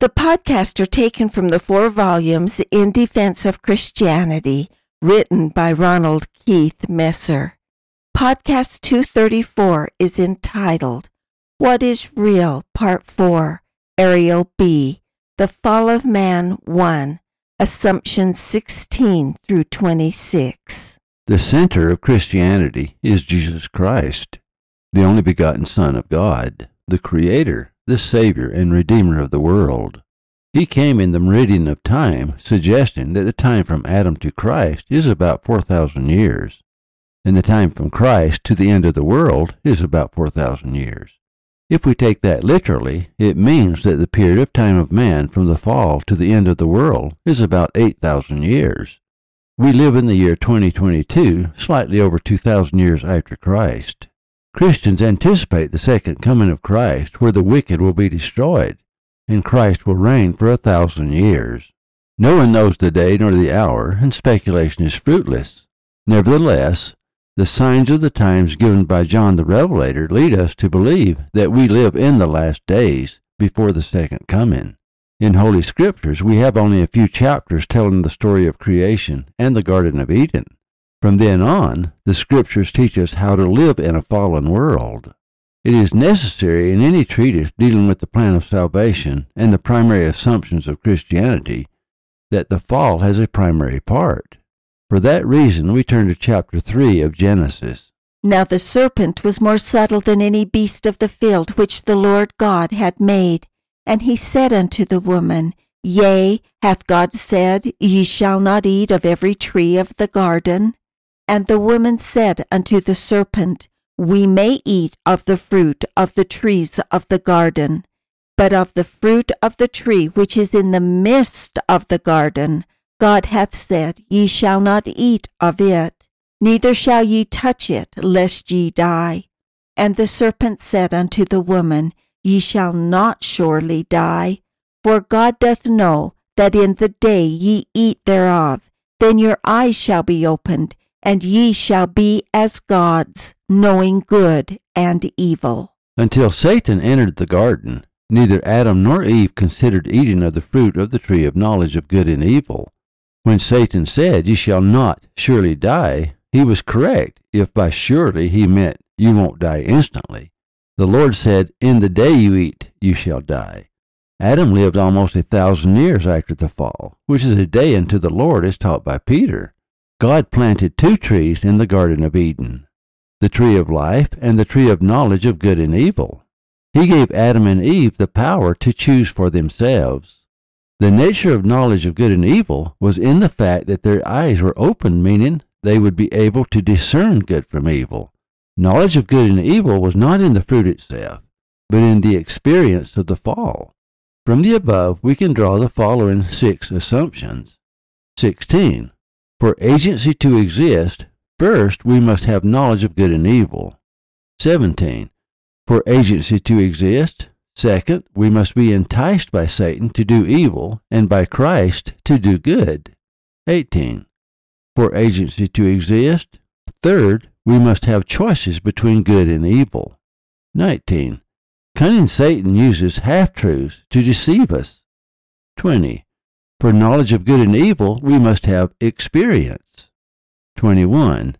The podcasts are taken from the four volumes In Defense of Christianity, written by Ronald Keith Messer. Podcast 234 is entitled What is Real, Part 4, Ariel B, The Fall of Man 1, Assumptions 16 through 26. The center of Christianity is Jesus Christ, the only begotten Son of God, the Creator, the Savior and Redeemer of the world. He came in the meridian of time, suggesting that the time from Adam to Christ is about 4,000 years, and the time from Christ to the end of the world is about 4,000 years. If we take that literally, it means that the period of time of man from the fall to the end of the world is about 8,000 years. We live in the year 2022, slightly over 2,000 years after Christ. Christians anticipate the second coming of Christ, where the wicked will be destroyed, and Christ will reign for a thousand years. No one knows the day nor the hour, and speculation is fruitless. Nevertheless, the signs of the times given by John the Revelator lead us to believe that we live in the last days before the second coming. In Holy Scriptures, we have only a few chapters telling the story of creation and the Garden of Eden. From then on, the Scriptures teach us how to live in a fallen world. It is necessary in any treatise dealing with the plan of salvation and the primary assumptions of Christianity that the fall has a primary part. For that reason, we turn to chapter 3 of Genesis. Now the serpent was more subtle than any beast of the field which the Lord God had made. And he said unto the woman, Yea, hath God said, Ye shall not eat of every tree of the garden? And the woman said unto the serpent, We may eat of the fruit of the trees of the garden, but of the fruit of the tree which is in the midst of the garden, God hath said, Ye shall not eat of it, neither shall ye touch it, lest ye die. And the serpent said unto the woman, Ye shall not surely die, for God doth know that in the day ye eat thereof, then your eyes shall be opened, and ye shall be as gods, knowing good and evil. Until Satan entered the garden, neither Adam nor Eve considered eating of the fruit of the tree of knowledge of good and evil. When Satan said, Ye shall not surely die, he was correct if by surely he meant you won't die instantly. The Lord said, In the day you eat, you shall die. Adam lived almost a thousand years after the fall, which is a day unto the Lord as taught by Peter. God planted two trees in the Garden of Eden the tree of life and the tree of knowledge of good and evil. He gave Adam and Eve the power to choose for themselves. The nature of knowledge of good and evil was in the fact that their eyes were opened, meaning they would be able to discern good from evil. Knowledge of good and evil was not in the fruit itself, but in the experience of the fall. From the above, we can draw the following six assumptions. 16. For agency to exist, first we must have knowledge of good and evil. 17. For agency to exist, second, we must be enticed by Satan to do evil and by Christ to do good. 18. For agency to exist, third, we must have choices between good and evil. 19. Cunning Satan uses half truths to deceive us. 20. For knowledge of good and evil, we must have experience. 21.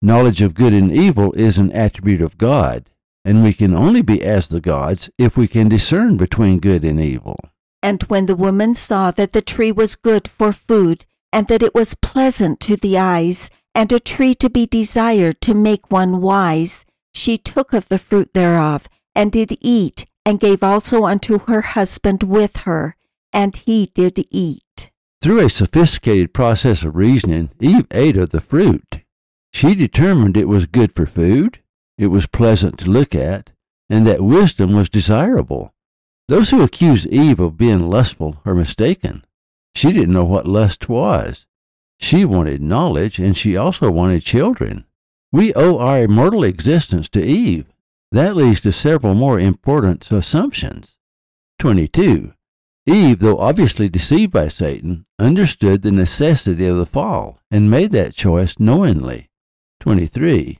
Knowledge of good and evil is an attribute of God, and we can only be as the gods if we can discern between good and evil. And when the woman saw that the tree was good for food, and that it was pleasant to the eyes, and a tree to be desired to make one wise, she took of the fruit thereof, and did eat, and gave also unto her husband with her and he did eat. Through a sophisticated process of reasoning, Eve ate of the fruit. She determined it was good for food, it was pleasant to look at, and that wisdom was desirable. Those who accuse Eve of being lustful are mistaken. She didn't know what lust was. She wanted knowledge, and she also wanted children. We owe our immortal existence to Eve. That leads to several more important assumptions. 22. Eve, though obviously deceived by Satan, understood the necessity of the fall and made that choice knowingly. 23.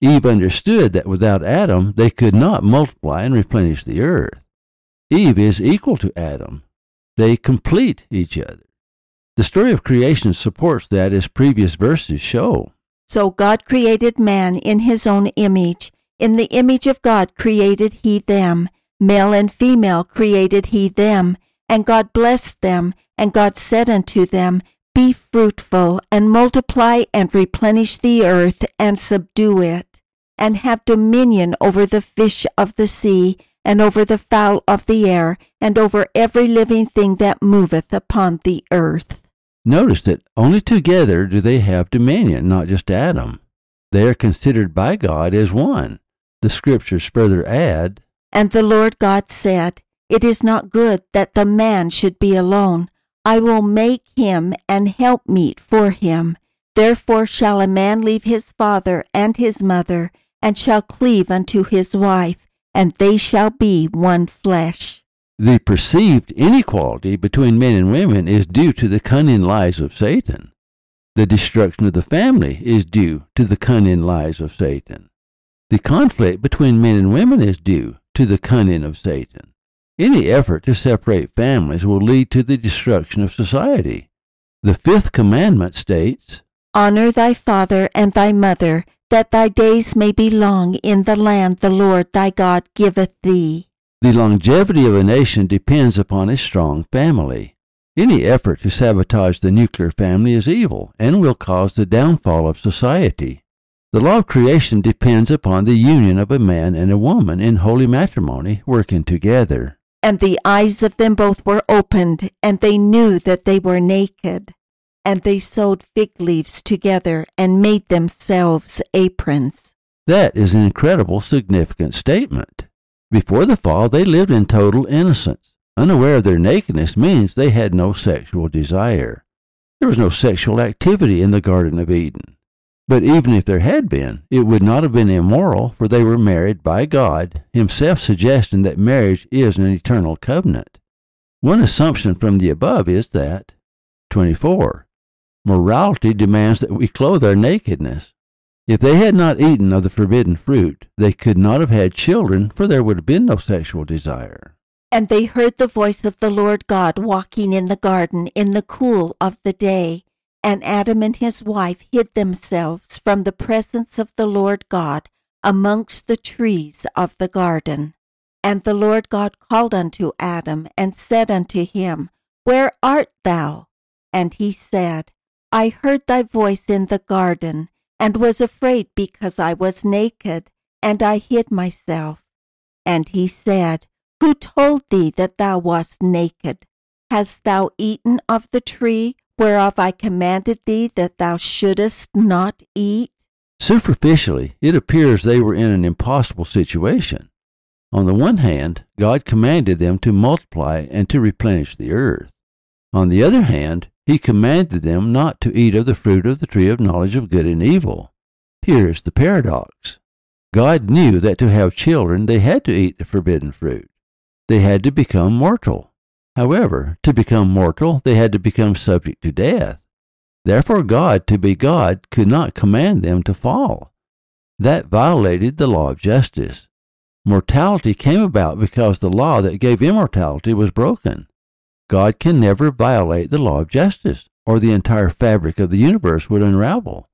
Eve understood that without Adam they could not multiply and replenish the earth. Eve is equal to Adam. They complete each other. The story of creation supports that as previous verses show. So God created man in his own image. In the image of God created he them. Male and female created he them. And God blessed them, and God said unto them, Be fruitful, and multiply, and replenish the earth, and subdue it, and have dominion over the fish of the sea, and over the fowl of the air, and over every living thing that moveth upon the earth. Notice that only together do they have dominion, not just Adam. They are considered by God as one. The scriptures further add, And the Lord God said, It is not good that the man should be alone. I will make him an helpmeet for him. Therefore shall a man leave his father and his mother, and shall cleave unto his wife, and they shall be one flesh. The perceived inequality between men and women is due to the cunning lies of Satan. The destruction of the family is due to the cunning lies of Satan. The conflict between men and women is due to the cunning of Satan. Any effort to separate families will lead to the destruction of society. The fifth commandment states, Honor thy father and thy mother, that thy days may be long in the land the Lord thy God giveth thee. The longevity of a nation depends upon a strong family. Any effort to sabotage the nuclear family is evil and will cause the downfall of society. The law of creation depends upon the union of a man and a woman in holy matrimony working together. And the eyes of them both were opened, and they knew that they were naked. And they sewed fig leaves together and made themselves aprons. That is an incredible, significant statement. Before the fall, they lived in total innocence. Unaware of their nakedness means they had no sexual desire. There was no sexual activity in the Garden of Eden. But even if there had been, it would not have been immoral, for they were married by God, Himself suggesting that marriage is an eternal covenant. One assumption from the above is that 24. Morality demands that we clothe our nakedness. If they had not eaten of the forbidden fruit, they could not have had children, for there would have been no sexual desire. And they heard the voice of the Lord God walking in the garden in the cool of the day. And Adam and his wife hid themselves from the presence of the Lord God amongst the trees of the garden. And the Lord God called unto Adam and said unto him, Where art thou? And he said, I heard thy voice in the garden, and was afraid because I was naked, and I hid myself. And he said, Who told thee that thou wast naked? Hast thou eaten of the tree whereof I commanded thee that thou shouldest not eat? Superficially, it appears they were in an impossible situation. On the one hand, God commanded them to multiply and to replenish the earth. On the other hand, he commanded them not to eat of the fruit of the tree of knowledge of good and evil. Here is the paradox. God knew that to have children they had to eat the forbidden fruit. They had to become mortal. However, to become mortal, they had to become subject to death. Therefore, God, to be God, could not command them to fall. That violated the law of justice. Mortality came about because the law that gave immortality was broken. God can never violate the law of justice, or the entire fabric of the universe would unravel.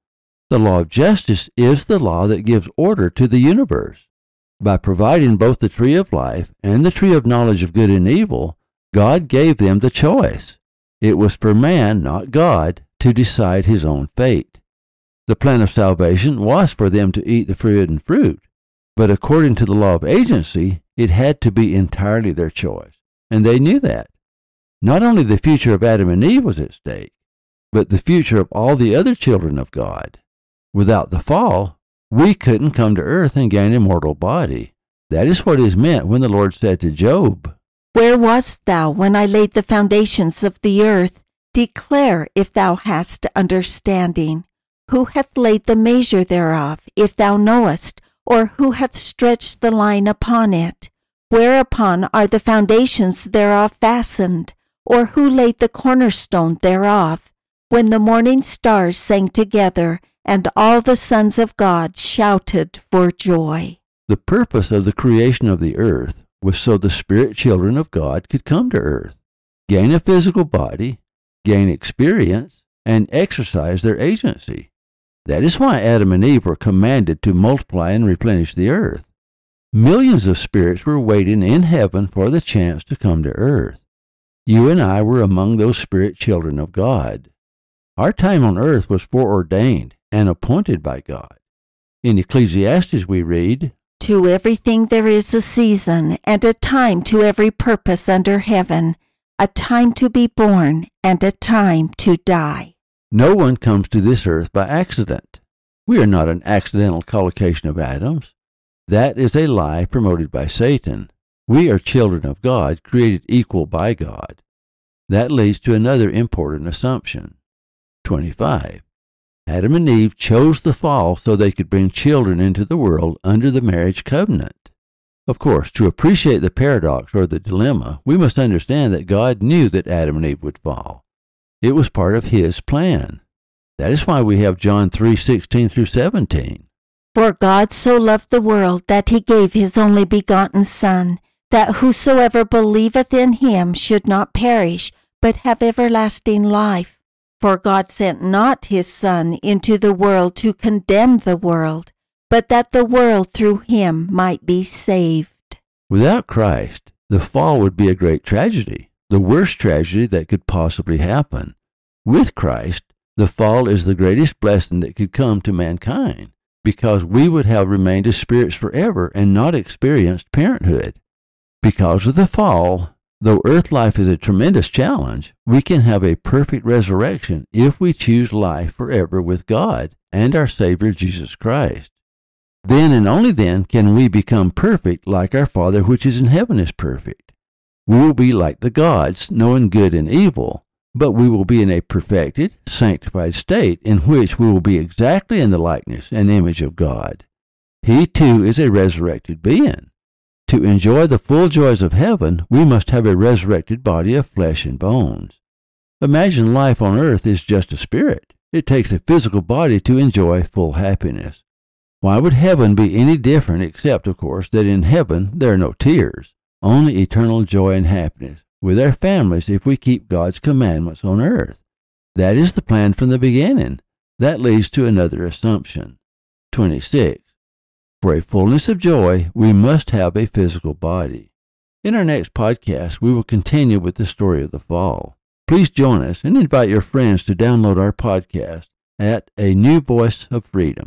The law of justice is the law that gives order to the universe. By providing both the tree of life and the tree of knowledge of good and evil, God gave them the choice. It was for man, not God, to decide his own fate. The plan of salvation was for them to eat the forbidden fruit, but according to the law of agency, it had to be entirely their choice, and they knew that. Not only the future of Adam and Eve was at stake, but the future of all the other children of God. Without the fall, we couldn't come to earth and gain a mortal body. That is what is meant when the Lord said to Job, Where wast thou when I laid the foundations of the earth? Declare if thou hast understanding. Who hath laid the measure thereof, if thou knowest, or who hath stretched the line upon it? Whereupon are the foundations thereof fastened? Or who laid the cornerstone thereof? When the morning stars sang together, and all the sons of God shouted for joy. The purpose of the creation of the earth was so the spirit children of God could come to earth, gain a physical body, gain experience, and exercise their agency. That is why Adam and Eve were commanded to multiply and replenish the earth. Millions of spirits were waiting in heaven for the chance to come to earth. You and I were among those spirit children of God. Our time on earth was foreordained and appointed by God. In Ecclesiastes we read, To everything there is a season, and a time to every purpose under heaven, a time to be born, and a time to die. No one comes to this earth by accident. We are not an accidental collocation of atoms. That is a lie promoted by Satan. We are children of God, created equal by God. That leads to another important assumption. 25. Adam and Eve chose the fall so they could bring children into the world under the marriage covenant. Of course, to appreciate the paradox or the dilemma, we must understand that God knew that Adam and Eve would fall. It was part of his plan. That is why we have John 3:16 through 17. For God so loved the world that he gave his only begotten Son, that whosoever believeth in him should not perish, but have everlasting life. For God sent not his Son into the world to condemn the world, but that the world through him might be saved. Without Christ, the fall would be a great tragedy the worst tragedy that could possibly happen. With Christ, the fall is the greatest blessing that could come to mankind because we would have remained as spirits forever and not experienced parenthood. Because of the fall, though earth life is a tremendous challenge, we can have a perfect resurrection if we choose life forever with God and our Savior Jesus Christ. Then and only then can we become perfect like our Father which is in heaven is perfect. We will be like the gods, knowing good and evil, but we will be in a perfected, sanctified state in which we will be exactly in the likeness and image of God. He too is a resurrected being. To enjoy the full joys of heaven, we must have a resurrected body of flesh and bones. Imagine life on earth is just a spirit. It takes a physical body to enjoy full happiness. Why would heaven be any different except, of course, that in heaven there are no tears? only eternal joy and happiness with our families if we keep God's commandments on earth. That is the plan from the beginning. That leads to another assumption. 26. For a fullness of joy, we must have a physical body. In our next podcast, we will continue with the story of the fall. Please join us and invite your friends to download our podcast at A New Voice of Freedom.